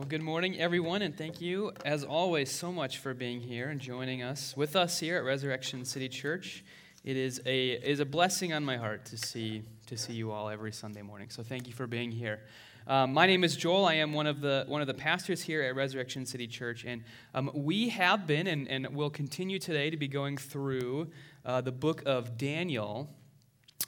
Well, good morning, everyone, and thank you, as always, so much for being here and joining us with us here at Resurrection City Church. It is a it is a blessing on my heart to see to see you all every Sunday morning. So thank you for being here. Um, my name is Joel. I am one of the one of the pastors here at Resurrection City Church, and um, we have been and, and will continue today to be going through uh, the book of Daniel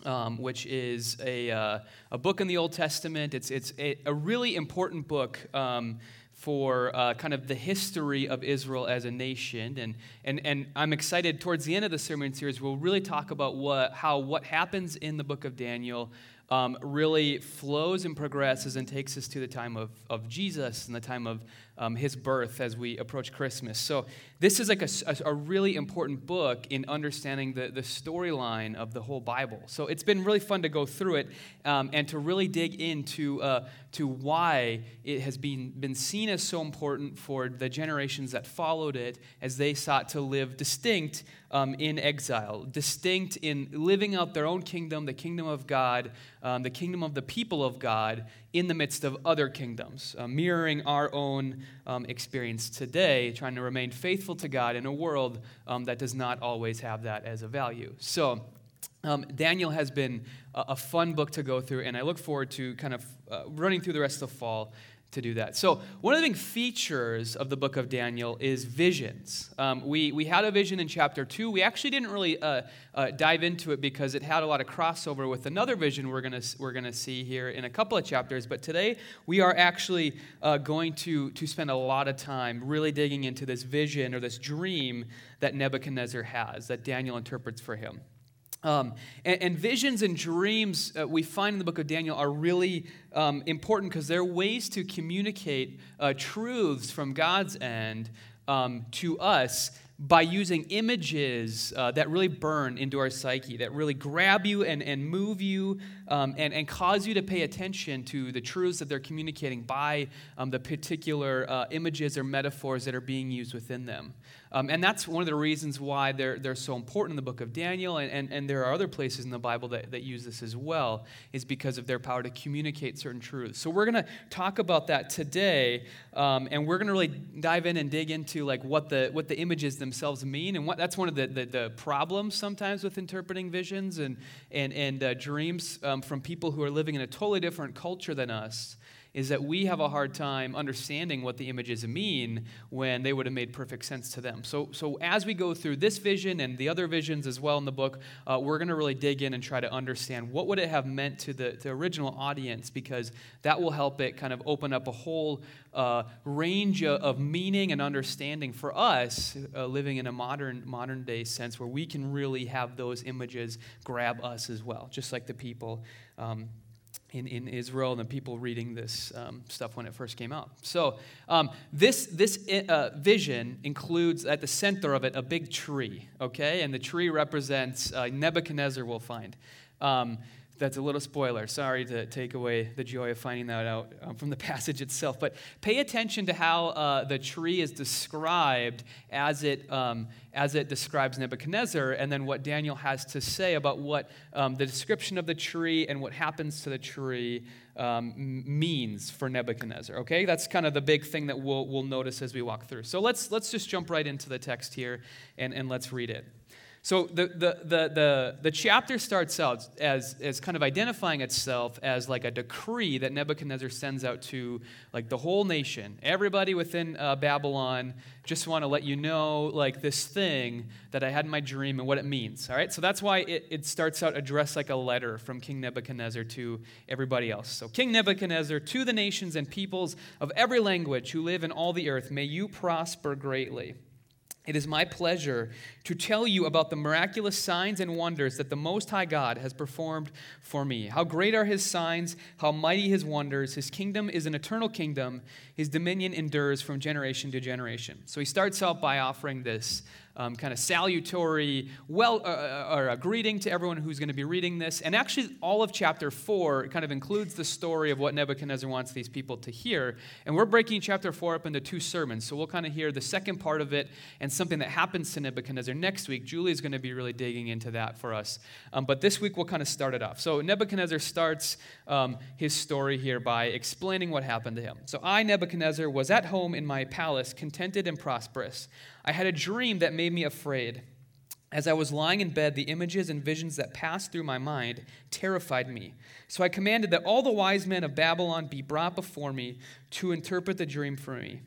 um, which is a, uh, a book in the Old Testament. It's, it's a, a really important book um, for uh, kind of the history of Israel as a nation. And, and, and I'm excited towards the end of the sermon series, we'll really talk about what, how what happens in the book of Daniel um, really flows and progresses and takes us to the time of, of Jesus and the time of um, his birth as we approach Christmas. So, this is like a, a really important book in understanding the, the storyline of the whole Bible. So, it's been really fun to go through it um, and to really dig into uh, to why it has been, been seen as so important for the generations that followed it as they sought to live distinct um, in exile, distinct in living out their own kingdom, the kingdom of God, um, the kingdom of the people of God in the midst of other kingdoms, uh, mirroring our own um, experience today, trying to remain faithful to God in a world um, that does not always have that as a value. So, um, Daniel has been a, a, fun book to go through, and I look forward to kind of uh, running through the rest of the fall to do that. So, one of the big features of the book of Daniel is visions. Um, we, we had a vision in chapter 2. We actually didn't really uh, uh, dive into it because it had a lot of crossover with another vision we're going we're gonna see here in a couple of chapters. But today, we are actually uh, going to, to spend a lot of time really digging into this vision or this dream that Nebuchadnezzar has, that Daniel interprets for him. Um, and, and, visions and dreams uh, we find in the book of Daniel are really um, important because they're ways to communicate uh, truths from God's end um, to us by using images uh, that really burn into our psyche, that really grab you and, and move you um, and, and cause you to pay attention to the truths that they're communicating by um, the particular uh, images or metaphors that are being used within them. Um, and that's one of the reasons why they're, they're so important in the book of Daniel, and, and, and there are other places in the Bible that, that use this as well, is because of their power to communicate certain truths. So we're going to talk about that today, um, and we're going to really dive in and dig into like what the, what the images themselves mean, and what, that's one of the, the, the problems sometimes with interpreting visions and, and, and uh, dreams um, from people who are living in a totally different culture than us is that we have a hard time understanding what the images mean when they would have made perfect sense to them. So, so as we go through this vision and the other visions as well in the book, uh, we're going to really dig in and try to understand what would it have meant to the, the original audience because that will help it kind of open up a whole uh, range of meaning and understanding for us uh, living in a modern modern day sense where we can really have those images grab us as well, just like the people um, in, in Israel and the people reading this um, stuff when it first came out. So, um, this, this uh, vision includes at the center of it a big tree, okay? And the tree represents uh, Nebuchadnezzar, we'll find. Um, that's a little spoiler. Sorry to take away the joy of finding that out um, from the passage itself. But pay attention to how uh, the tree is described as it, um, as it describes Nebuchadnezzar, and then what Daniel has to say about what um, the description of the tree and what happens to the tree um, means for Nebuchadnezzar. Okay, that's kind of the big thing that we'll, we'll notice as we walk through. So let's, let's just jump right into the text here and, and let's read it. So the, the, the, the, the chapter starts out as, as kind of identifying itself as like a decree that Nebuchadnezzar sends out to like the whole nation. Everybody within uh, Babylon just want to let you know like this thing that I had in my dream and what it means. All right, so that's why it, it starts out addressed like a letter from King Nebuchadnezzar to everybody else. So King Nebuchadnezzar, to the nations and peoples of every language who live in all the earth, may you prosper greatly. It is my pleasure to tell you about the miraculous signs and wonders that the Most High God has performed for me. How great are his signs, how mighty his wonders. His kingdom is an eternal kingdom, his dominion endures from generation to generation. So he starts out by offering this um, kind of salutary well uh, uh, or a greeting to everyone who's going to be reading this. And actually, all of chapter four kind of includes the story of what Nebuchadnezzar wants these people to hear. And we're breaking chapter four up into two sermons. So we'll kind of hear the second part of it and something that happens to Nebuchadnezzar next week. Julie's going to be really digging into that for us. Um, but this week we'll kind of start it off. So Nebuchadnezzar starts um, his story here by explaining what happened to him. So I, Nebuchadnezzar, was at home in my palace, contented and prosperous. I had a dream that made me afraid. As I was lying in bed, the images and visions that passed through my mind terrified me. So I commanded that all the wise men of Babylon be brought before me to interpret the dream for me.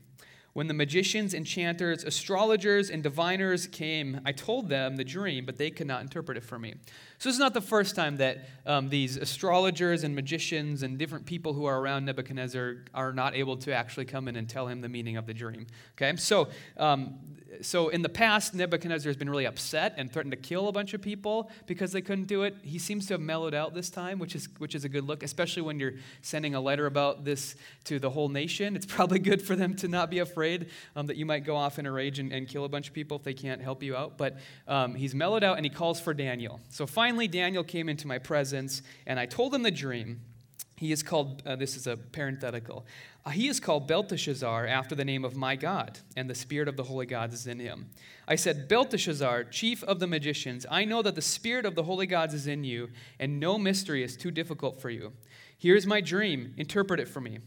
When the magicians, enchanters, astrologers, and diviners came, I told them the dream, but they could not interpret it for me. So, this is not the first time that um, these astrologers and magicians and different people who are around Nebuchadnezzar are not able to actually come in and tell him the meaning of the dream. Okay, so um, so in the past, Nebuchadnezzar has been really upset and threatened to kill a bunch of people because they couldn't do it. He seems to have mellowed out this time, which is which is a good look, especially when you're sending a letter about this to the whole nation. It's probably good for them to not be afraid um, that you might go off in a rage and, and, kill a bunch of people if they can't help you out. But um, he's mellowed out and he calls for Daniel. So finally finally, Daniel came into my presence, and I told him the dream. He is called, uh, this is a parenthetical, uh, he is called Belteshazzar after the name of my God, and the spirit of the holy gods is in him. I said, Belteshazzar, chief of the magicians, I know that the spirit of the holy gods is in you, and no mystery is too difficult for you. Here's my dream, interpret it for me.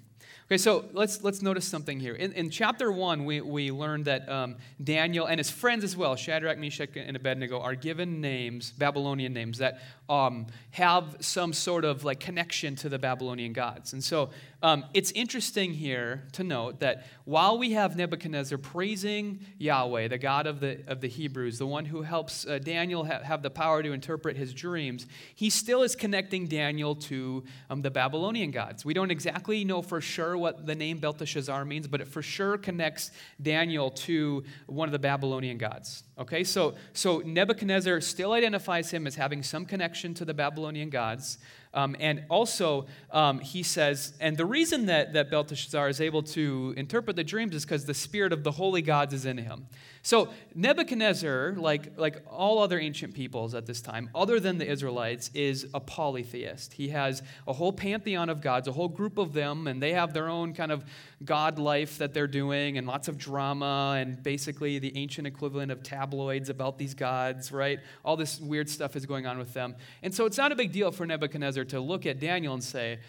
Okay, so let's, let's notice something here. In, in chapter one, we, we learned that um, Daniel and his friends as well, Shadrach, Meshach, and Abednego, are given names, Babylonian names, that um, have some sort of like connection to the Babylonian gods. And so um, it's interesting here to note that while we have Nebuchadnezzar praising Yahweh, the God of the, of the Hebrews, the one who helps uh, Daniel ha- have the power to interpret his dreams, he still is connecting Daniel to um, the Babylonian gods. We don't exactly know for sure what the name Belteshazzar means, but it for sure connects Daniel to one of the Babylonian gods. Okay, so, so Nebuchadnezzar still identifies him as having some connection to the Babylonian gods. Um, and also, um, he says, and the reason that, that Belteshazzar is able to interpret the dreams is because the spirit of the holy gods is in him. So Nebuchadnezzar, like, like all other ancient peoples at this time, other than the Israelites, is a polytheist. He has a whole pantheon of gods, a whole group of them, and they have their own kind of god life that they're doing, and lots of drama, and basically the ancient equivalent of tabloids about these gods, right? All this weird stuff is going on with them. And so it's not a big deal for Nebuchadnezzar to look at Daniel and say,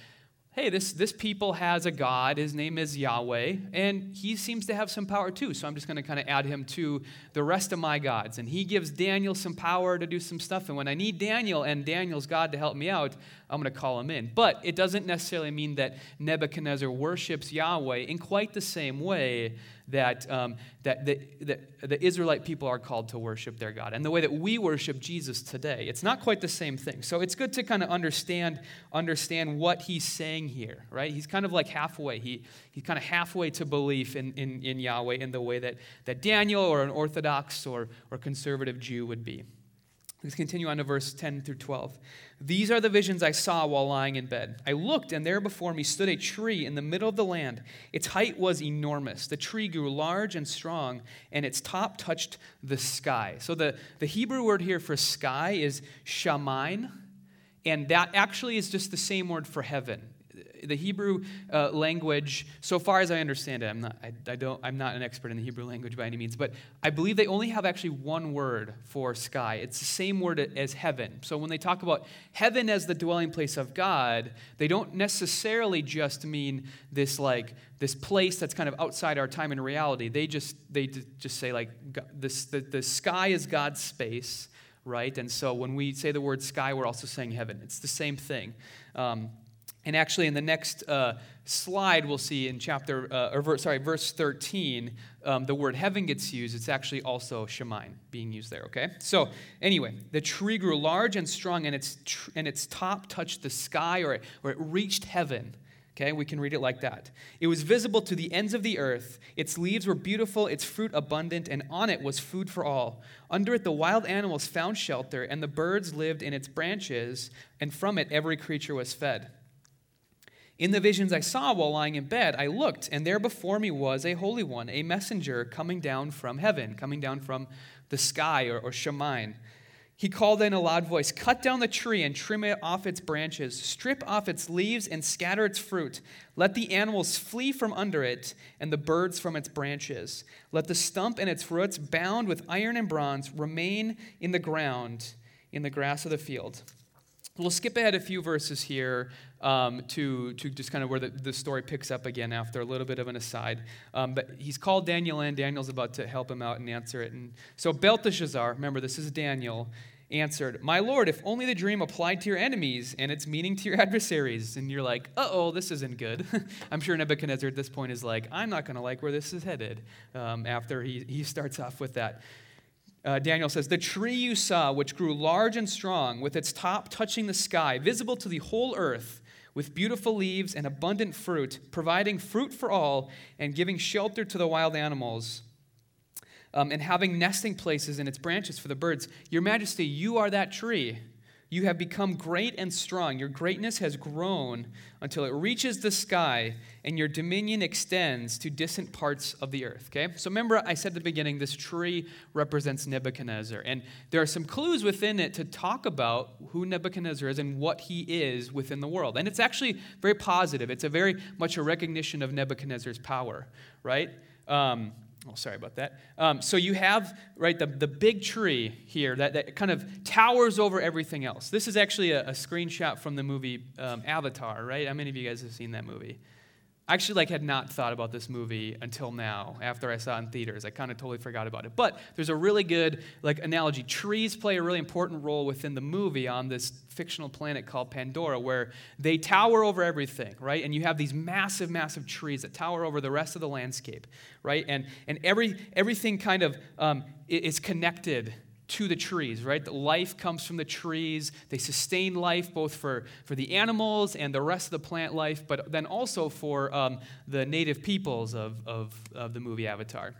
hey, this, this people has a God. His name is Yahweh, and he seems to have some power too. So I'm just going to kind of add him to the rest of my gods. And he gives Daniel some power to do some stuff. And when I need Daniel and Daniel's God to help me out, I'm going to call him in. But it doesn't necessarily mean that Nebuchadnezzar worships Yahweh in quite the same way that, um, that the, the, the, Israelite people are called to worship their God and the way that we worship Jesus today. It's not quite the same thing. So it's good to kind of understand, understand what he's saying here, right? He's kind of like halfway. He, he's kind of halfway to belief in, in, in Yahweh in the way that, that Daniel or an Orthodox or, or conservative Jew would be. Let's continue on to verse 10 through 12. These are the visions I saw while lying in bed. I looked, and there before me stood a tree in the middle of the land. Its height was enormous. The tree grew large and strong, and its top touched the sky. So the, the Hebrew word here for sky is shamayim, and that actually is just the same word for heaven the Hebrew uh, language, so far as I understand it, I'm not, I, I, don't, I'm not an expert in the Hebrew language by any means, but I believe they only have actually one word for sky. It's the same word as heaven. So when they talk about heaven as the dwelling place of God, they don't necessarily just mean this like this place that's kind of outside our time and reality. They just they just say like this the, the sky is God's space right? And so when we say the word sky, we're also saying heaven. It's the same thing. Um, and actually, in the next uh, slide, we'll see in chapter, uh, or verse, sorry, verse 13, um, the word heaven gets used. It's actually also shamayim being used there, okay? So, anyway, the tree grew large and strong, and its, tr- and its top touched the sky, or it, or it reached heaven. Okay, we can read it like that. It was visible to the ends of the earth. Its leaves were beautiful, its fruit abundant, and on it was food for all. Under it, the wild animals found shelter, and the birds lived in its branches, and from it, every creature was fed. In the visions I saw while lying in bed, I looked, and there before me was a holy one, a messenger coming down from heaven, coming down from the sky or, or. He called in a loud voice Cut down the tree and trim it off its branches, strip off its leaves and scatter its fruit. Let the animals flee from under it and the birds from its branches. Let the stump and its roots, bound with iron and bronze, remain in the ground, in the grass of the field. We'll skip ahead a few verses here um, to, to just kind of where the, the story picks up again after a little bit of an aside. Um, but he's called Daniel in. Daniel's about to help him out and answer it. And so Belteshazzar, remember this is Daniel, answered, My Lord, if only the dream applied to your enemies and its meaning to your adversaries. And you're like, uh oh, this isn't good. I'm sure Nebuchadnezzar at this point is like, I'm not going to like where this is headed um, after he, he starts off with that uh, Daniel says, The tree you saw, which grew large and strong, with its top touching the sky, visible to the whole earth, with beautiful leaves and abundant fruit, providing fruit for all, and giving shelter to the wild animals, um, and having nesting places in its branches for the birds. Your Majesty, you are that tree. You have become great and strong. Your greatness has grown until it reaches the sky, and your dominion extends to distant parts of the earth. Okay? So remember, I said at the beginning, this tree represents Nebuchadnezzar. And there are some clues within it to talk about who Nebuchadnezzar is and what he is within the world. And it's actually very positive. It's a very much a recognition of Nebuchadnezzar's power, right? Um, Oh, sorry about that. Um, so you have, right, the, the big tree here that, that kind of towers over everything else. This is actually a, a screenshot from the movie um, Avatar, right? How many of you guys have seen that movie? I actually like had not thought about this movie until now after I saw it in theaters. I kind of totally forgot about it. But there's a really good like analogy. Trees play a really important role within the movie on this fictional planet called Pandora where they tower over everything, right? And you have these massive massive trees that tower over the rest of the landscape, right? And and every everything kind of um, is connected to the trees, right? The life comes from the trees. They sustain life both for, for the animals and the rest of the plant life, but then also for um, the native peoples of, of, of the movie Avatar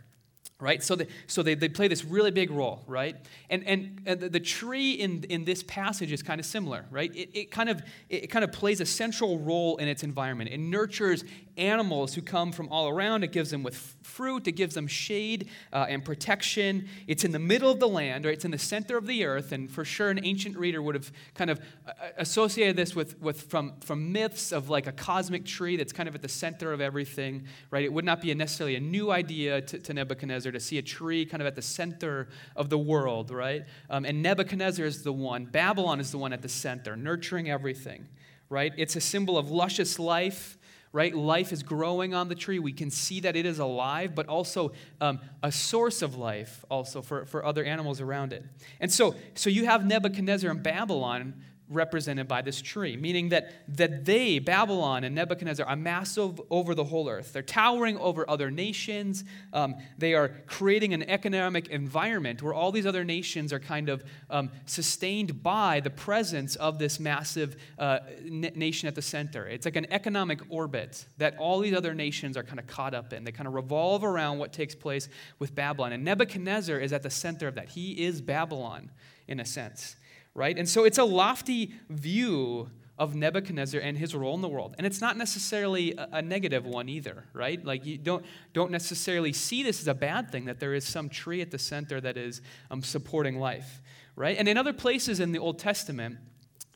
right so, they, so they, they play this really big role right and, and, and the, the, tree in, in this passage is kind of similar right it, it, kind of, it kind of plays a central role in its environment it nurtures animals who come from all around. It gives them with fruit. It gives them shade uh, and protection. It's in the middle of the land right? It's in the center of the earth. And for sure an ancient reader would have kind of uh, associated this with, with from, from myths of like a cosmic tree that's kind of at the center of everything right? It would not be necessarily a new idea to, to Nebuchadnezzar to see a tree kind of at the center of the world, right? Um, and Nebuchadnezzar is the one, Babylon is the one at the center, nurturing everything, right? It's a symbol of luscious life right? Life is growing on the tree. We can see that it is alive, but also um, a source of life also for, for other animals around it. And so, so you have Nebuchadnezzar in Babylon represented by this tree, meaning that, that they, Babylon and Nebuchadnezzar, are massive over the whole earth. They're towering over other nations. Um, they are creating an economic environment where all these other nations are kind of um, sustained by the presence of this massive uh, nation at the center. It's like an economic orbit that all these other nations are kind of caught up in. They kind of revolve around what takes place with Babylon. And Nebuchadnezzar is at the center of that. He is Babylon in a sense right? And so it's a lofty view of Nebuchadnezzar and his role in the world. And it's not necessarily a, negative one either, right? Like you don't, don't necessarily see this as a bad thing that there is some tree at the center that is um, supporting life, right? And in other places in the Old Testament,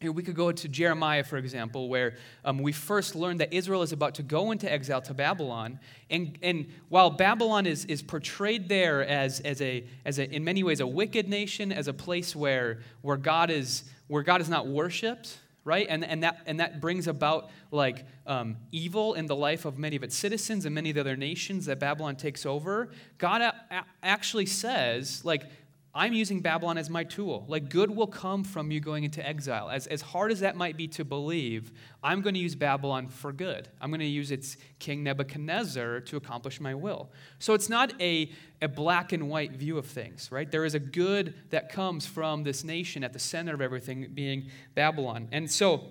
we could go to Jeremiah, for example, where um, we first learn that Israel is about to go into exile to Babylon. And, and while Babylon is, is portrayed there as, as, a, as a, in many ways, a wicked nation, as a place where, where, God, is, where God is not worshiped, right? And, and, that, and that brings about like um, evil in the life of many of its citizens and many of the other nations that Babylon takes over. God a- a- actually says, like, I'm using Babylon as my tool. Like, good will come from you going into exile. As, as hard as that might be to believe, I'm going to use Babylon for good. I'm going to use its king Nebuchadnezzar to accomplish my will. So it's not a, a black and white view of things, right? There is a good that comes from this nation at the center of everything being Babylon. And so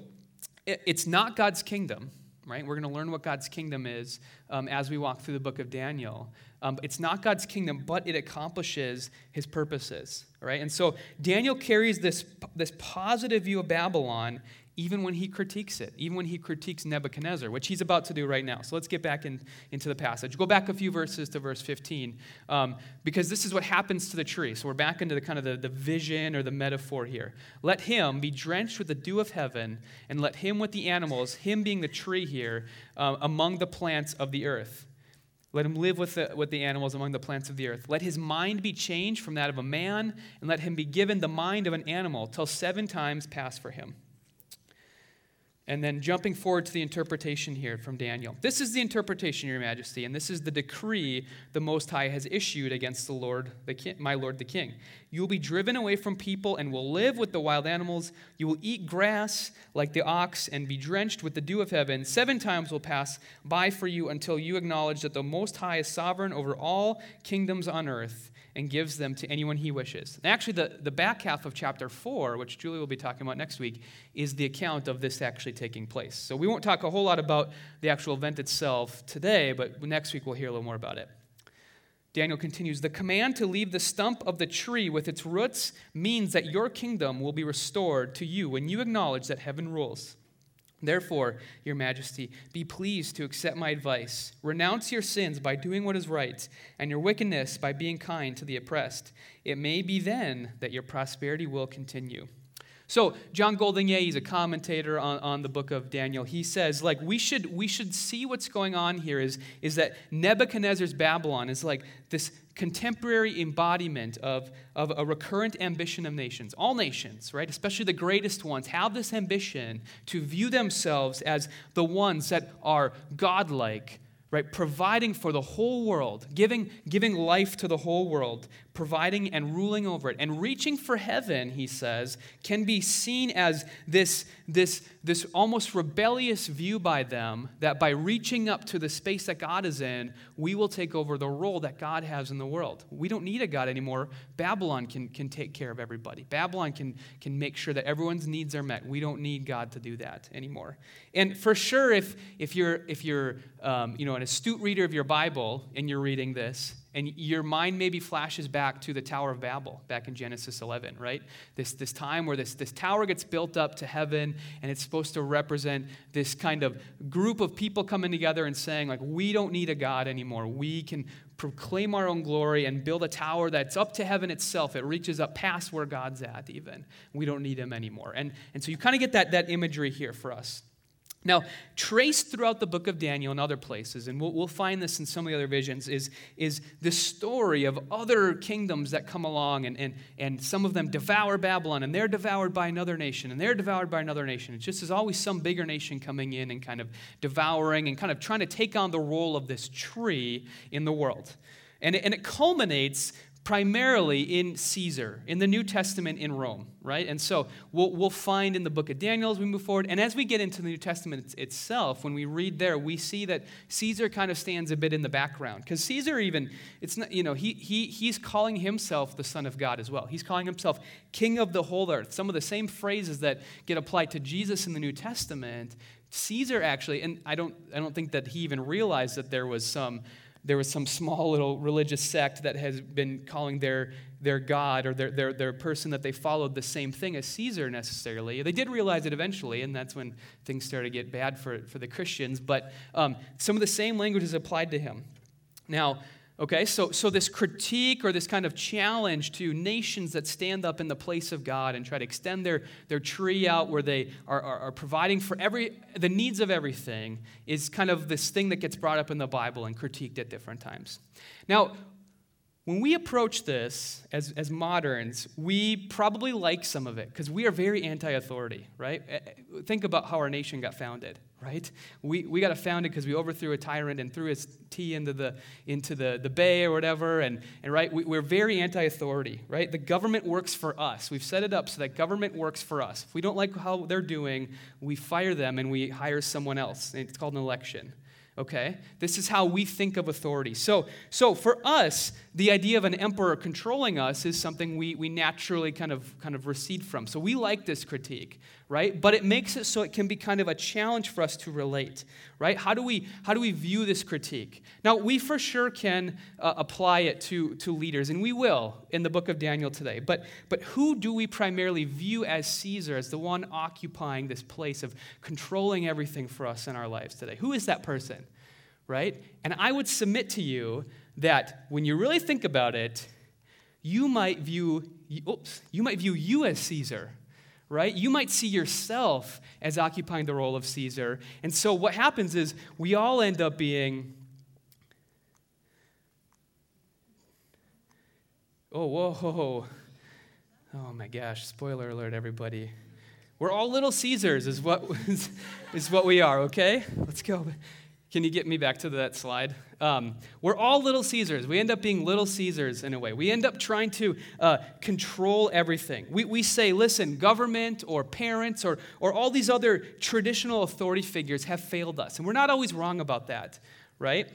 it, it's not God's kingdom, right? We're going to learn what God's kingdom is um, as we walk through the book of Daniel. Um, it's not God's kingdom, but it accomplishes his purposes, right? And so Daniel carries this, this positive view of Babylon even when he critiques it, even when he critiques Nebuchadnezzar, which he's about to do right now. So let's get back in, into the passage. Go back a few verses to verse 15, um, because this is what happens to the tree. So we're back into the kind of the, the vision or the metaphor here. Let him be drenched with the dew of heaven, and let him with the animals, him being the tree here, uh, among the plants of the earth. Let him live with the, with the animals among the plants of the earth. Let his mind be changed from that of a man, and let him be given the mind of an animal, till seven times pass for him. And then jumping forward to the interpretation here from Daniel. This is the interpretation, Your Majesty, and this is the decree the Most High has issued against the Lord, the my Lord the King. You will be driven away from people and will live with the wild animals. You will eat grass like the ox and be drenched with the dew of heaven. Seven times will pass by for you until you acknowledge that the Most High is sovereign over all kingdoms on earth and gives them to anyone he wishes. And actually, the, the back half of chapter 4, which Julie will be talking about next week, is the account of this actually taking place. So we won't talk a whole lot about the actual event itself today, but next week we'll hear a little more about it. Daniel continues The command to leave the stump of the tree with its roots means that your kingdom will be restored to you when you acknowledge that heaven rules. Therefore, Your Majesty, be pleased to accept my advice. Renounce your sins by doing what is right, and your wickedness by being kind to the oppressed. It may be then that your prosperity will continue. So John Goldingay, he's a commentator on, on the book of Daniel. He says, like, we should we should see what's going on here is, is that Nebuchadnezzar's Babylon is like this contemporary embodiment of, of a recurrent ambition of nations. All nations, right, especially the greatest ones, have this ambition to view themselves as the ones that are godlike, right, providing for the whole world, giving, giving life to the whole world, providing and ruling over it. And reaching for heaven, he says, can be seen as this, this, this almost rebellious view by them that by reaching up to the space that God is in, we will take over the role that God has in the world. We don't need a God anymore. Babylon can, can take care of everybody, Babylon can, can make sure that everyone's needs are met. We don't need God to do that anymore. And for sure, if, if you're, if you're um, you know, an astute reader of your Bible and you're reading this, and your mind maybe flashes back to the Tower of Babel, back in Genesis 11, right? This, this time where this, this tower gets built up to heaven, and it's supposed to represent this kind of group of people coming together and saying, like, we don't need a God anymore. We can proclaim our own glory and build a tower that's up to heaven itself. It reaches up past where God's at, even. We don't need him anymore. And, and so you kind of get that, that imagery here for us. Now, traced throughout the book of Daniel and other places, and we'll, we'll, find this in some of the other visions, is, is the story of other kingdoms that come along, and, and, and some of them devour Babylon, and they're devoured by another nation, and they're devoured by another nation. It's just as always some bigger nation coming in and kind of devouring and kind of trying to take on the role of this tree in the world. And it, and it culminates primarily in Caesar, in the New Testament in Rome, right? And so we'll, we'll find in the book of Daniel as we move forward. And as we get into the New Testament itself, when we read there, we see that Caesar kind of stands a bit in the background. Because Caesar, even, it's not, you know, he, he, he's calling himself the Son of God as well. He's calling himself King of the whole earth. Some of the same phrases that get applied to Jesus in the New Testament. Caesar actually, and I don't, I don't think that he even realized that there was some there was some small little religious sect that has been calling their, their god or their, their, their person that they followed the same thing as Caesar necessarily. They did realize it eventually, and that's when things started to get bad for, for the Christians. But um, some of the same language is applied to him. Now, Okay, so, so this critique or this kind of challenge to nations that stand up in the place of God and try to extend their, their tree out where they are, are, are, providing for every, the needs of everything is kind of this thing that gets brought up in the Bible and critiqued at different times. Now, when we approach this as, as moderns, we probably like some of it because we are very anti authority, right? Eh, eh, think about how our nation got founded, right? We, we got founded because we overthrew a tyrant and threw his tea into the, into the, the bay or whatever. And, and right, we, we're very anti authority, right? The government works for us. We've set it up so that government works for us. If we don't like how they're doing, we fire them and we hire someone else. It's called an election okay this is how we think of authority so so for us the idea of an emperor controlling us is something we, we naturally kind of kind of recede from so we like this critique right? But it makes it so it can be kind of a challenge for us to relate, right? How do we, how do we view this critique? Now, we for sure can uh, apply it to, to leaders, and we will in the book of Daniel today. But, but who do we primarily view as Caesar, as the one occupying this place of controlling everything for us in our lives today? Who is that person, right? And I would submit to you that when you really think about it, you might view, oops, you might view you as Caesar right? You might see yourself as occupying the role of Caesar. And so what happens is we all end up being. Oh, whoa. Oh my gosh, spoiler alert, everybody. We're all little Caesars, is what, is what we are, okay? Let's go. Can you get me back to that slide? Um, we're all little Caesars. We end up being little Caesars in a way. We end up trying to uh, control everything. We, we say, listen, government or parents or, or all these other traditional authority figures have failed us. And we're not always wrong about that, right?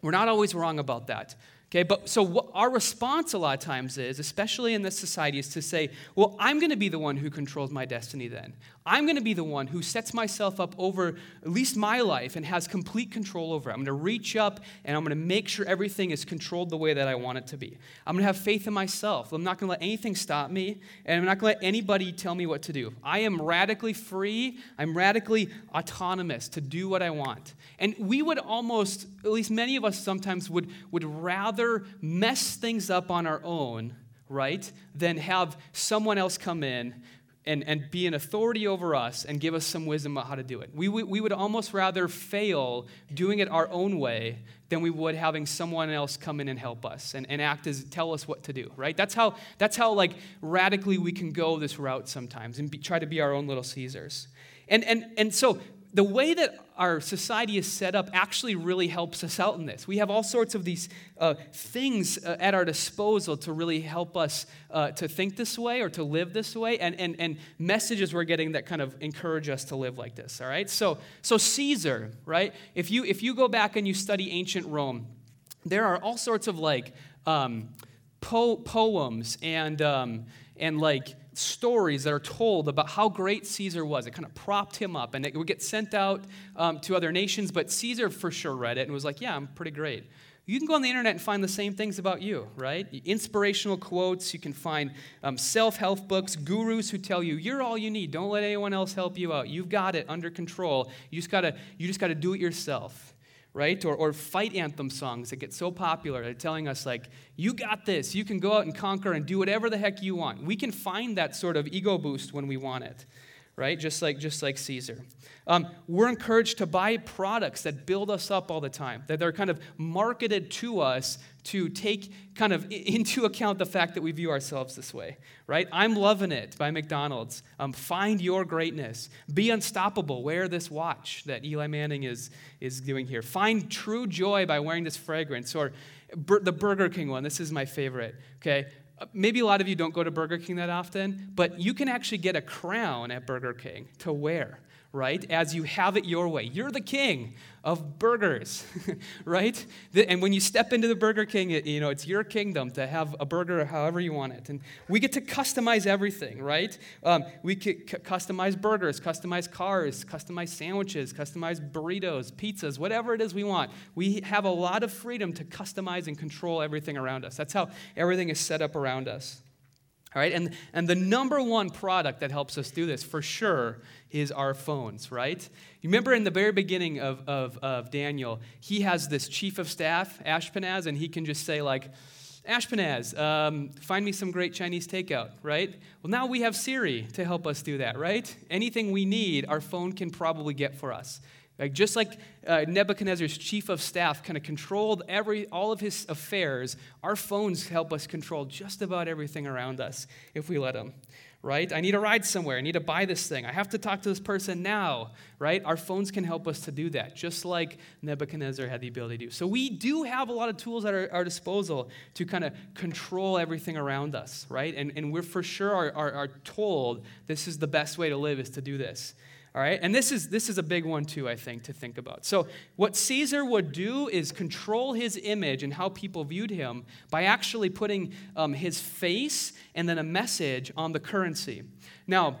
We're not always wrong about that. Okay, but so what our response a lot of times is, especially in this society, is to say, well, I'm going to be the one who controls my destiny then. I'm going to be the one who sets myself up over at least my life and has complete control over it. I'm going to reach up and I'm going to make sure everything is controlled the way that I want it to be. I'm going to have faith in myself. I'm not going to let anything stop me, and I'm not going to let anybody tell me what to do. I am radically free, I'm radically autonomous to do what I want. And we would almost, at least many of us sometimes, would, would rather mess things up on our own, right, than have someone else come in and, and be an authority over us and give us some wisdom about how to do it. We, we, we would almost rather fail doing it our own way than we would having someone else come in and help us and, and act as tell us what to do right that's how that's how like radically we can go this route sometimes and be, try to be our own little caesars and and and so the way that our society is set up actually really helps us out in this. We have all sorts of these uh, things uh, at our disposal to really help us uh, to think this way or to live this way, and, and, and messages we're getting that kind of encourage us to live like this, all right? So, so Caesar, right? If you, if you go back and you study ancient Rome, there are all sorts of like um, po- poems and, um, and like stories that are told about how great Caesar was. It kind of propped him up, and it would get sent out um, to other nations, but Caesar for sure read it and was like, Yeah, I'm pretty great. You can go on the internet and find the same things about you, right? Inspirational quotes, you can find um, self help books, gurus who tell you, You're all you need. Don't let anyone else help you out. You've got it under control. You just gotta, you just gotta do it yourself right? Or, or fight anthem songs that get so popular. They're telling us, like, you got this. You can go out and conquer and do whatever the heck you want. We can find that sort of ego boost when we want it, right? Just like, just like Caesar. Um, we're encouraged to buy products that build us up all the time, that they're kind of marketed to us to take kind of into account the fact that we view ourselves this way, right? I'm loving it by McDonald's. Um, find your greatness. Be unstoppable. Wear this watch that Eli Manning is, is doing here. Find true joy by wearing this fragrance. Or the Burger King one. This is my favorite, okay? Uh, maybe a lot of you don't go to Burger King that often, but you can actually get a crown at Burger King to wear right? As you have it your way. You're the king of burgers, right? And when you step into the Burger King, you know, it's your kingdom to have a burger however you want it. And we get to customize everything, right? Um, we can c- customize burgers, customize cars, customize sandwiches, customize burritos, pizzas, whatever it is we want. We have a lot of freedom to customize and control everything around us. That's how everything is set up around us. All right, and, and the number one product that helps us do this for sure is our phones, right? You remember in the very beginning of, of, of Daniel, he has this chief of staff, Ashpenaz, and he can just say, like, Ashpenaz, um, find me some great Chinese takeout, right? Well, now we have Siri to help us do that, right? Anything we need, our phone can probably get for us. Like just like uh, Nebuchadnezzar's chief of staff kind of controlled every all of his affairs, our phones help us control just about everything around us if we let them. Right? I need a ride somewhere. I need to buy this thing. I have to talk to this person now. Right? Our phones can help us to do that, just like Nebuchadnezzar had the ability to do. So we do have a lot of tools at our, our disposal to kind of control everything around us. Right? And, and we're for sure are, are, are told this is the best way to live is to do this. All right, and this is this is a big one too, I think, to think about. So, what Caesar would do is control his image and how people viewed him by actually putting um, his face and then a message on the currency. Now,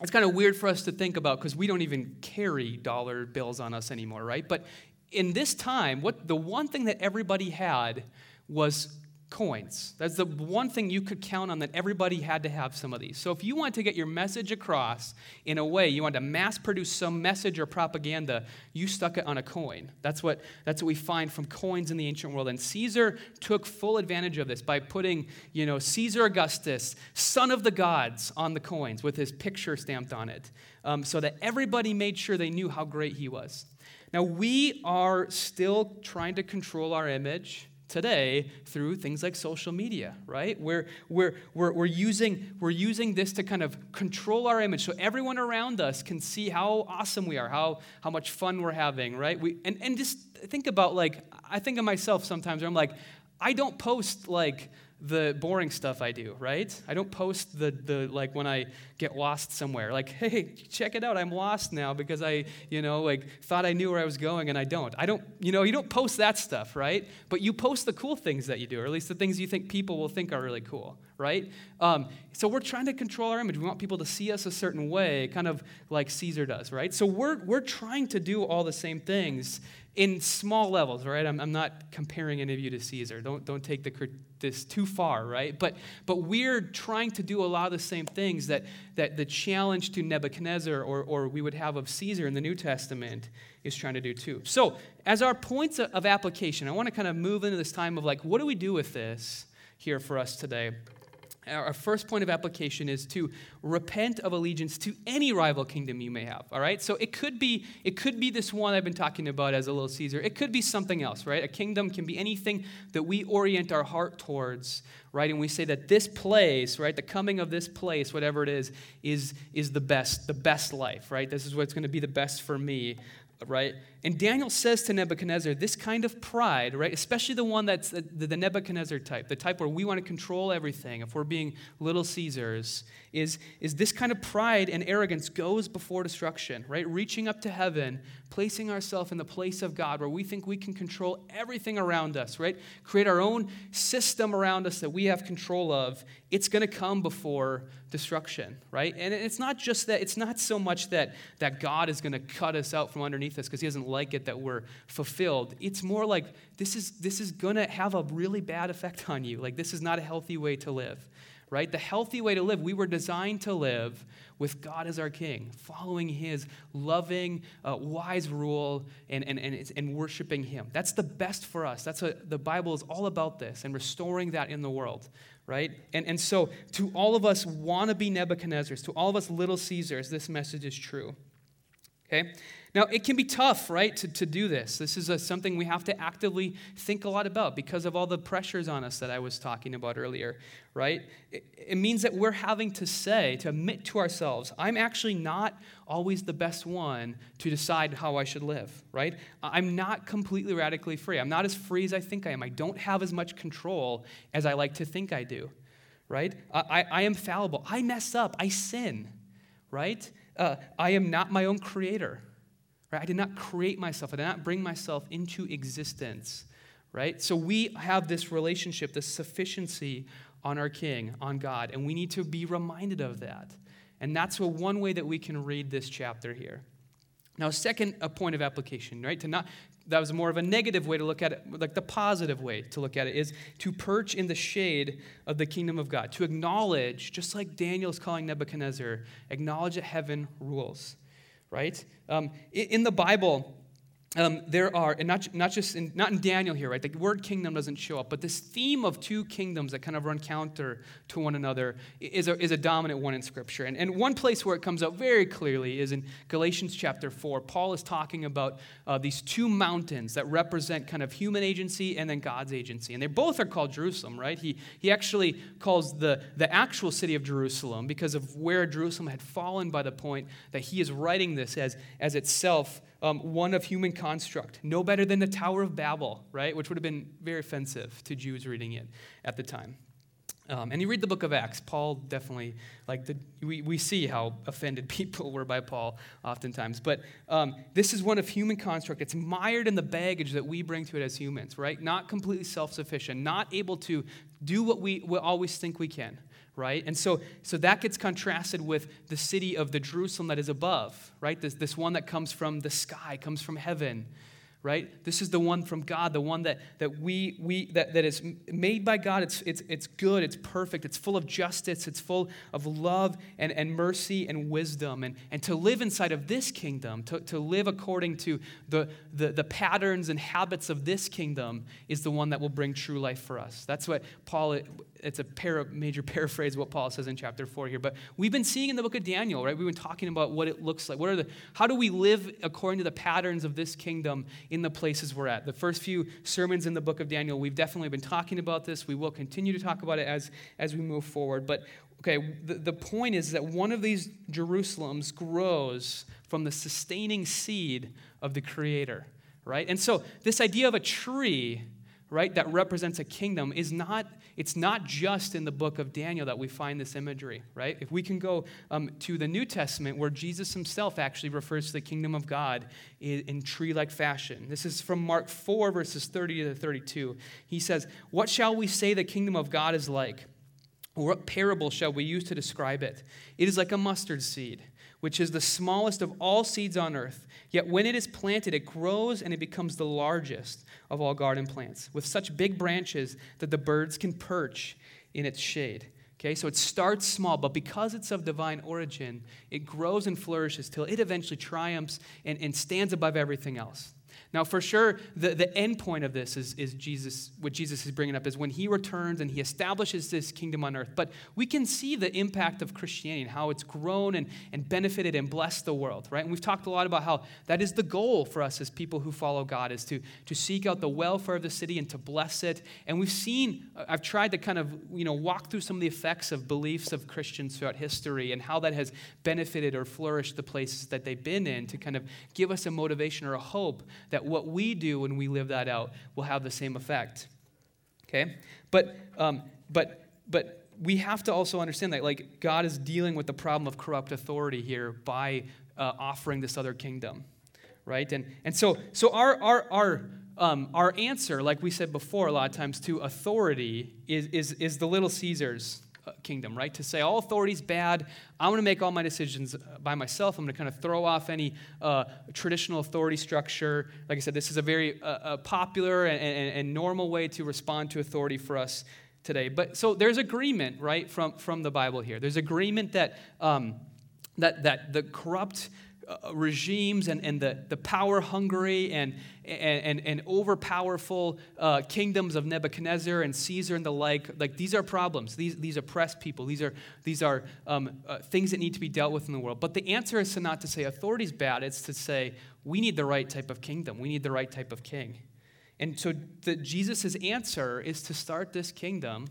it's kind of weird for us to think about because we don't even carry dollar bills on us anymore, right? But in this time, what the one thing that everybody had was coins. That's the one thing you could count on that everybody had to have some of these. So if you want to get your message across in a way, you want to mass produce some message or propaganda, you stuck it on a coin. That's what, that's what we find from coins in the ancient world. And Caesar took full advantage of this by putting, you know, Caesar Augustus, son of the gods, on the coins with his picture stamped on it um, so that everybody made sure they knew how great he was. Now, we are still trying to control our image today through things like social media, right? We're, we're, we're, we're, using, we're using this to kind of control our image so everyone around us can see how awesome we are, how, how much fun we're having, right? We, and, and just think about, like, I think of myself sometimes I'm like, I don't post, like, the boring stuff I do, right? I don't post the, the like when I get lost somewhere, like, hey, check it out, I'm lost now because I, you know, like thought I knew where I was going and I don't. I don't, you know, you don't post that stuff, right? But you post the cool things that you do, or at least the things you think people will think are really cool, right? Um, so we're trying to control our image. We want people to see us a certain way, kind of like Caesar does, right? So we're, we're trying to do all the same things in small levels, right? I'm, I'm not comparing any of you to Caesar. Don't, don't take the, this too far, right? But, but we're trying to do a lot of the same things that, that the challenge to Nebuchadnezzar or, or we would have of Caesar in the New Testament is trying to do too. So, as our points of application, I want to kind of move into this time of like, what do we do with this here for us today? Our first point of application is to repent of allegiance to any rival kingdom you may have. All right, so it could be it could be this one I've been talking about as a little Caesar. It could be something else, right? A kingdom can be anything that we orient our heart towards, right? And we say that this place, right, the coming of this place, whatever it is, is is the best, the best life, right? This is what's going to be the best for me right? And Daniel says to Nebuchadnezzar, this kind of pride, right, especially the one that's the, the, Nebuchadnezzar type, the type where we want to control everything, if we're being little Caesars, is, is this kind of pride and arrogance goes before destruction, right? Reaching up to heaven, placing ourselves in the place of God where we think we can control everything around us, right? Create our own system around us that we have control of. It's going to come before destruction, right? And it's not just that, it's not so much that, that God is going to cut us out from underneath us because he doesn't like it that we're fulfilled. It's more like this is, this is going to have a really bad effect on you. Like, this is not a healthy way to live right? The healthy way to live. We were designed to live with God as our king, following his loving, uh, wise rule and, and, and, and worshiping him. That's the best for us. That's what the Bible is all about this and restoring that in the world, right? And, and so, to all of us wannabe Nebuchadnezzars, to all of us little Caesars, this message is true. Okay? Now, it can be tough, right, to, to do this. This is a, something we have to actively think a lot about because of all the pressures on us that I was talking about earlier, right? It, it means that we're having to say, to admit to ourselves, I'm actually not always the best one to decide how I should live, right? I'm not completely radically free. I'm not as free as I think I am. I don't have as much control as I like to think I do, right? I, I am fallible. I mess up. I sin, right? Uh, I am not my own creator Right? I did not create myself, I did not bring myself into existence. Right? So we have this relationship, this sufficiency on our King, on God, and we need to be reminded of that. And that's a, one way that we can read this chapter here. Now, second, a point of application, right? To not that was more of a negative way to look at it, like the positive way to look at it is to perch in the shade of the kingdom of God, to acknowledge, just like Daniel is calling Nebuchadnezzar, acknowledge that heaven rules right? Um, in the Bible, um, there are, and not, not just in, not in Daniel here, right? The word kingdom doesn't show up, but this theme of two kingdoms that kind of run counter to one another is a, is a dominant one in Scripture. And, and one place where it comes out very clearly is in Galatians chapter 4. Paul is talking about uh, these two mountains that represent kind of human agency and then God's agency. And they both are called Jerusalem, right? He, he actually calls the, the actual city of Jerusalem because of where Jerusalem had fallen by the point that he is writing this as, as itself um, one of human construct, no better than the Tower of Babel, right? Which would have been very offensive to Jews reading it at the time. Um, and you read the book of Acts, Paul definitely, like, the, we, we see how offended people were by Paul oftentimes. But um, this is one of human construct. It's mired in the baggage that we bring to it as humans, right? Not completely self sufficient, not able to do what we, we always think we can, right? And so, so that gets contrasted with the city of the Jerusalem that is above, right? This, this one that comes from the sky, comes from heaven, right? This is the one from God, the one that, that we, we that, that is made by God. It's, it's, it's good, it's perfect, it's full of justice, it's full of love and, and mercy and wisdom. And, and to live inside of this kingdom, to, to live according to the, the, the patterns and habits of this kingdom is the one that will bring true life for us. That's what Paul it's a para, major paraphrase of what Paul says in chapter 4 here. But we've been seeing in the book of Daniel, right? We've been talking about what it looks like. What are the, how do we live according to the patterns of this kingdom in the places we're at? The first few sermons in the book of Daniel, we've definitely been talking about this. We will continue to talk about it as, as we move forward. But okay, the, the point is that one of these Jerusalems grows from the sustaining seed of the Creator, right? And so this idea of a tree right, that represents a kingdom is not, it's not just in the book of Daniel that we find this imagery, right? If we can go um, to the New Testament where Jesus himself actually refers to the kingdom of God in, in tree like fashion. This is from Mark 4, verses 30 to 32. He says, What shall we say the kingdom of God is like? Or what parable shall we use to describe it? It is like a mustard seed which is the smallest of all seeds on earth. Yet when it is planted, it grows and it becomes the largest of all garden plants, with such big branches that the birds can perch in its shade. Okay, so it starts small, but because it's of divine origin, it grows and flourishes till it eventually triumphs and, and stands above everything else. Now, for sure, the, the end point of this is, is Jesus, what Jesus is bringing up is when he returns and he establishes this kingdom on earth. But we can see the impact of Christianity and how it's grown and, and benefited and blessed the world, right? And we've talked a lot about how that is the goal for us as people who follow God, is to, to seek out the welfare of the city and to bless it. And we've seen, uh, I've tried to kind of, you know, walk through some of the effects of beliefs of Christians throughout history and how that has benefited or flourished the places that they've been in to kind of give us a motivation or a hope that what we do when we live that out will have the same effect. Okay? But, um, but, but we have to also understand that, like, God is dealing with the problem of corrupt authority here by uh, offering this other kingdom, right? And, and so, so our, our, our, um, our answer, like we said before, a lot of times to authority is, is, is the little Caesars kingdom, right? To say all authority is bad. I'm going to make all my decisions uh, by myself. I'm going to kind of throw off any uh, traditional authority structure. Like I said, this is a very uh, uh, popular and, and, and normal way to respond to authority for us today. But so there's agreement, right, from, from the Bible here. There's agreement that, um, that, that the corrupt uh, regimes and, and the, the power hungry and, and, and, and overpowerful uh, kingdoms of Nebuchadnezzar and Caesar and the like, like these are problems. These, these oppressed people. These are, these are um, uh, things that need to be dealt with in the world. But the answer is to not to say authority is bad, it's to say we need the right type of kingdom. We need the right type of king. And so Jesus' answer is to start this kingdom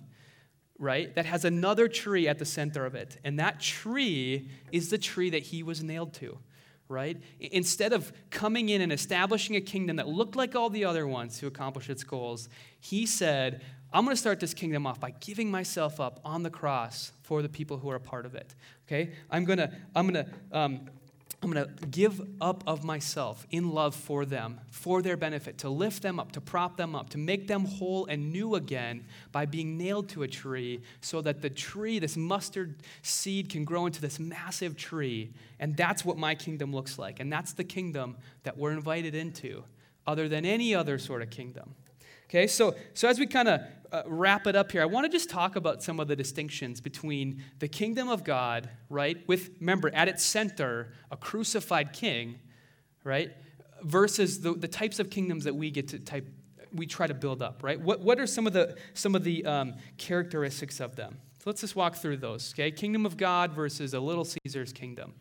right, that has another tree at the center of it. And that tree is the tree that he was nailed to right? Instead of coming in and establishing a kingdom that looked like all the other ones to accomplish its goals, he said, I'm going to start this kingdom off by giving myself up on the cross for the people who are a part of it. Okay? I'm going to, I'm going to, um, I'm going to give up of myself in love for them, for their benefit, to lift them up, to prop them up, to make them whole and new again by being nailed to a tree so that the tree, this mustard seed, can grow into this massive tree. And that's what my kingdom looks like. And that's the kingdom that we're invited into, other than any other sort of kingdom. Okay, so, so as we kind of uh, wrap it up here, I want to just talk about some of the distinctions between the kingdom of God, right, with, remember, at its center, a crucified king, right, versus the, the types of kingdoms that we get to type, we try to build up, right? What, what are some of the, some of the um, characteristics of them? So let's just walk through those, okay? Kingdom of God versus a little Caesar's kingdom.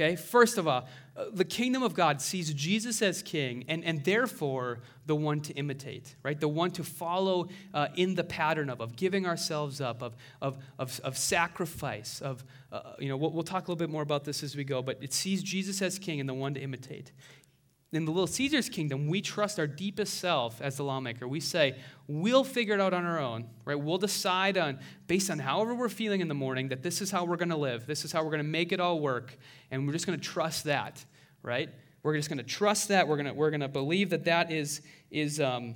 Okay, first of all, uh, the kingdom of God sees Jesus as king and, and therefore the one to imitate, right? The one to follow uh, in the pattern of, of giving ourselves up, of, of, of, of sacrifice, of, uh, you know, we'll, we'll talk a little bit more about this as we go, but it sees Jesus as king and the one to imitate in the little Caesar's kingdom, we trust our deepest self as the lawmaker. We say, we'll figure it out on our own, right? We'll decide on, based on however we're feeling in the morning, that this is how we're going to live. This is how we're going to make it all work. And we're just going to trust that, right? We're just going to trust that. We're going to, we're going to believe that that is, is, um,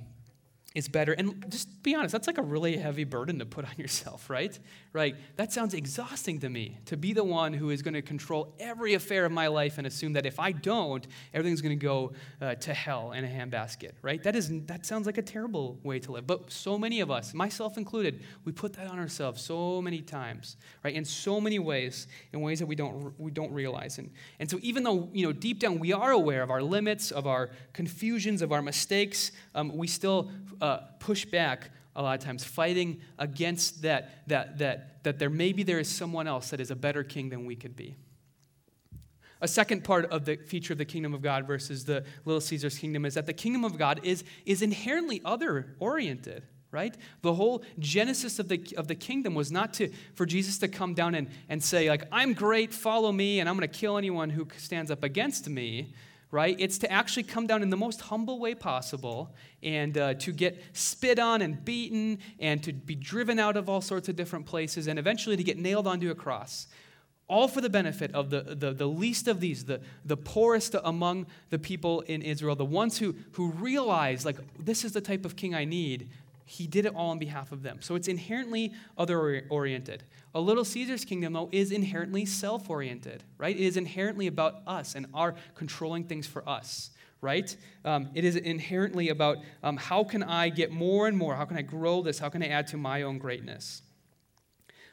is better. And just be honest, that's like a really heavy burden to put on yourself, right? Right? That sounds exhausting to me to be the one who is going to control every affair of my life and assume that if I don't, everything's going to go uh, to hell in a handbasket, right? That is that sounds like a terrible way to live. But so many of us, myself included, we put that on ourselves so many times, right? In so many ways, in ways that we don't we don't realize. And and so even though you know deep down we are aware of our limits, of our confusions, of our mistakes, um, we still uh, push back a lot of times, fighting against that, that, that, that there maybe there is someone else that is a better king than we could be. A second part of the feature of the kingdom of God versus the little Caesar's kingdom is that the kingdom of God is, is inherently other oriented right the whole genesis of the, of the kingdom was not to for jesus to come down and, and say like i'm great follow me and i'm going to kill anyone who stands up against me right? It's to actually come down in the most humble way possible and uh, to get spit on and beaten and to be driven out of all sorts of different places and eventually to get nailed onto a cross. All for the benefit of the, the, the least of these, the, the poorest among the people in Israel, the ones who, who realize, like, this is the type of king I need. He did it all on behalf of them. So it's inherently other oriented. A little Caesar's kingdom, though, is inherently self oriented, right? It is inherently about us and our controlling things for us, right? Um, it is inherently about um, how can I get more and more? How can I grow this? How can I add to my own greatness?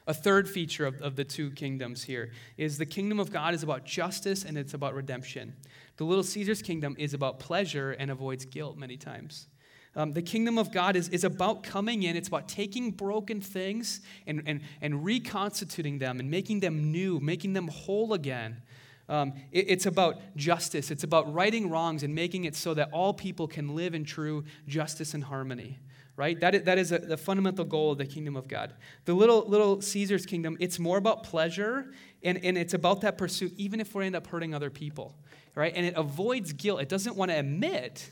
A third feature of, of the two kingdoms here is the kingdom of God is about justice and it's about redemption. The little Caesar's kingdom is about pleasure and avoids guilt many times. Um, the kingdom of God is, is about coming in, it's about taking broken things and, and, and reconstituting them and making them new, making them whole again. Um, it, it's about justice, it's about righting wrongs and making it so that all people can live in true justice and harmony. Right? That is, that is a, the fundamental goal of the kingdom of God. The little, little Caesar's kingdom, it's more about pleasure and, and it's about that pursuit, even if we end up hurting other people. Right? And it avoids guilt. It doesn't want to admit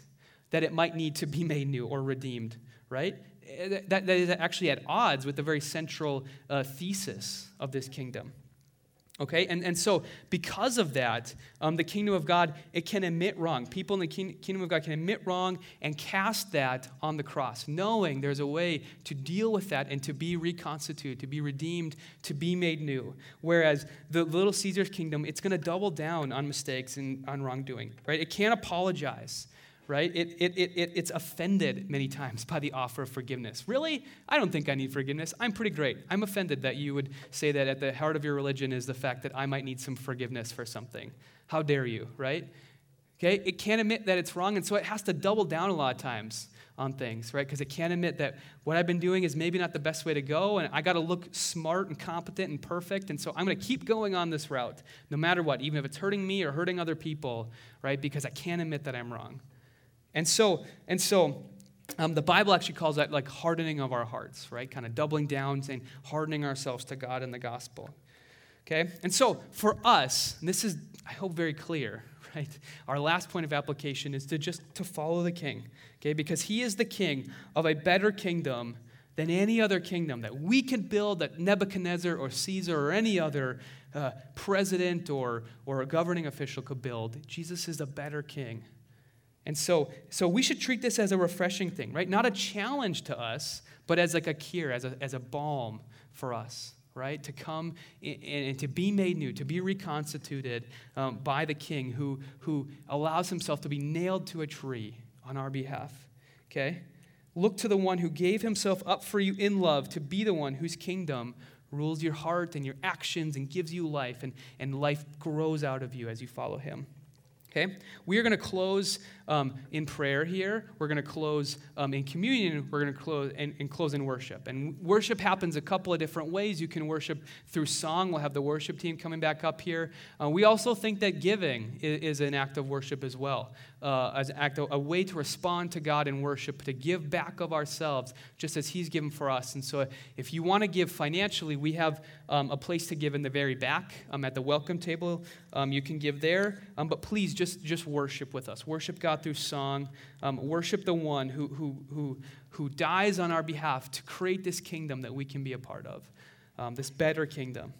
that it might need to be made new or redeemed, right? Eh, that, that is actually at odds with the very central uh, thesis of this kingdom. Okay, and, and so because of that, um, the kingdom of God, it can admit wrong. People in the kingdom of God can admit wrong and cast that on the cross, knowing there's a way to deal with that and to be reconstituted, to be redeemed, to be made new. Whereas the little Caesar's kingdom, it's going to double down on mistakes and on wrongdoing, right? It can't apologize right? It, it, it, it, it's offended many times by the offer of forgiveness. Really? I don't think I need forgiveness. I'm pretty great. I'm offended that you would say that at the heart of your religion is the fact that I might need some forgiveness for something. How dare you, right? Okay? It can't admit that it's wrong, and so it has to double down a lot of times on things, right? Because it can't admit that what I've been doing is maybe not the best way to go, and I got to look smart and competent and perfect, and so I'm going to keep going on this route, no matter what, even if it's hurting me or hurting other people, right? Because I can't admit that I'm wrong. And so, and so um, the Bible actually calls that like hardening of our hearts, right? Kind of doubling down, saying hardening ourselves to God and the gospel. Okay? And so for us, this is, I hope, very clear, right? Our last point of application is to just to follow the king, okay? Because he is the king of a better kingdom than any other kingdom that we can build that Nebuchadnezzar or Caesar or any other uh, president or, or a governing official could build. Jesus is a better king. And so, so we should treat this as a refreshing thing, right? Not a challenge to us, but as like a cure, as a, as a balm for us, right? To come and to be made new, to be reconstituted um, by the King who, who allows himself to be nailed to a tree on our behalf, okay? Look to the one who gave himself up for you in love to be the one whose kingdom rules your heart and your actions and gives you life, and, and life grows out of you as you follow him. Okay? We are going to close um, in prayer here. We're going to close um, in communion. We're going to close and, and, close in worship. And worship happens a couple of different ways. You can worship through song. We'll have the worship team coming back up here. Uh, we also think that giving is, is, an act of worship as well, uh, as an act of, a way to respond to God in worship, to give back of ourselves, just as He's given for us. And so, if you want to give financially, we have um, a place to give in the very back um, at the welcome table. Um, you can give there, um, but please just just worship with us. Worship God through song. Um, worship the one who, who, who, who dies on our behalf to create this kingdom that we can be a part of, um, this better kingdom.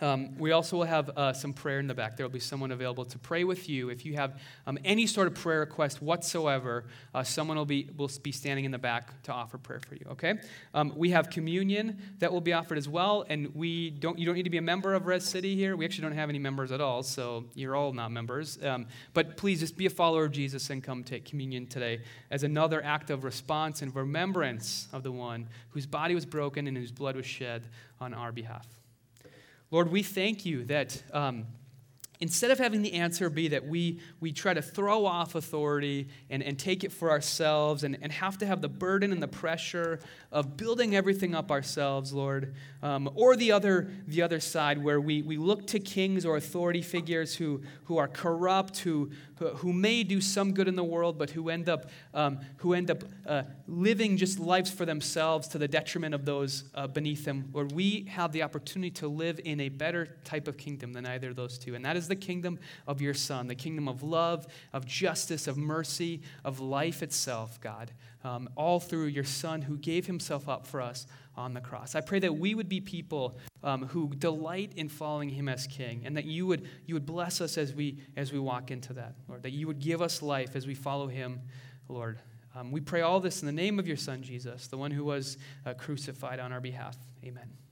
Um, we also will have uh, some prayer in the back. There will be someone available to pray with you. If you have um, any sort of prayer request whatsoever, uh, someone will be, will be standing in the back to offer prayer for you, okay? Um, we have communion that will be offered as well, and we don't, you don't need to be a member of Res City here. We actually don't have any members at all, so you're all not members. Um, but please just be a follower of Jesus and come take communion today as another act of response and remembrance of the one whose body was broken and whose blood was shed on our behalf. Lord, we thank you that um, instead of having the answer be that we, we try to throw off authority and, and take it for ourselves and, and have to have the burden and the pressure of building everything up ourselves, Lord, um, or the other, the other side where we, we look to kings or authority figures who, who are corrupt, who, who may do some good in the world, but who end up, um, who end up uh, living just lives for themselves to the detriment of those uh, beneath them, Lord, we have the opportunity to live in a better type of kingdom than either of those two. And that the kingdom of your Son, the kingdom of love, of justice, of mercy, of life itself, God, um, all through your Son who gave himself up for us on the cross. I pray that we would be people um, who delight in following him as king and that you would, you would bless us as we, as we walk into that, Lord, that you would give us life as we follow him, Lord. Um, we pray all this in the name of your Son, Jesus, the one who was uh, crucified on our behalf. Amen.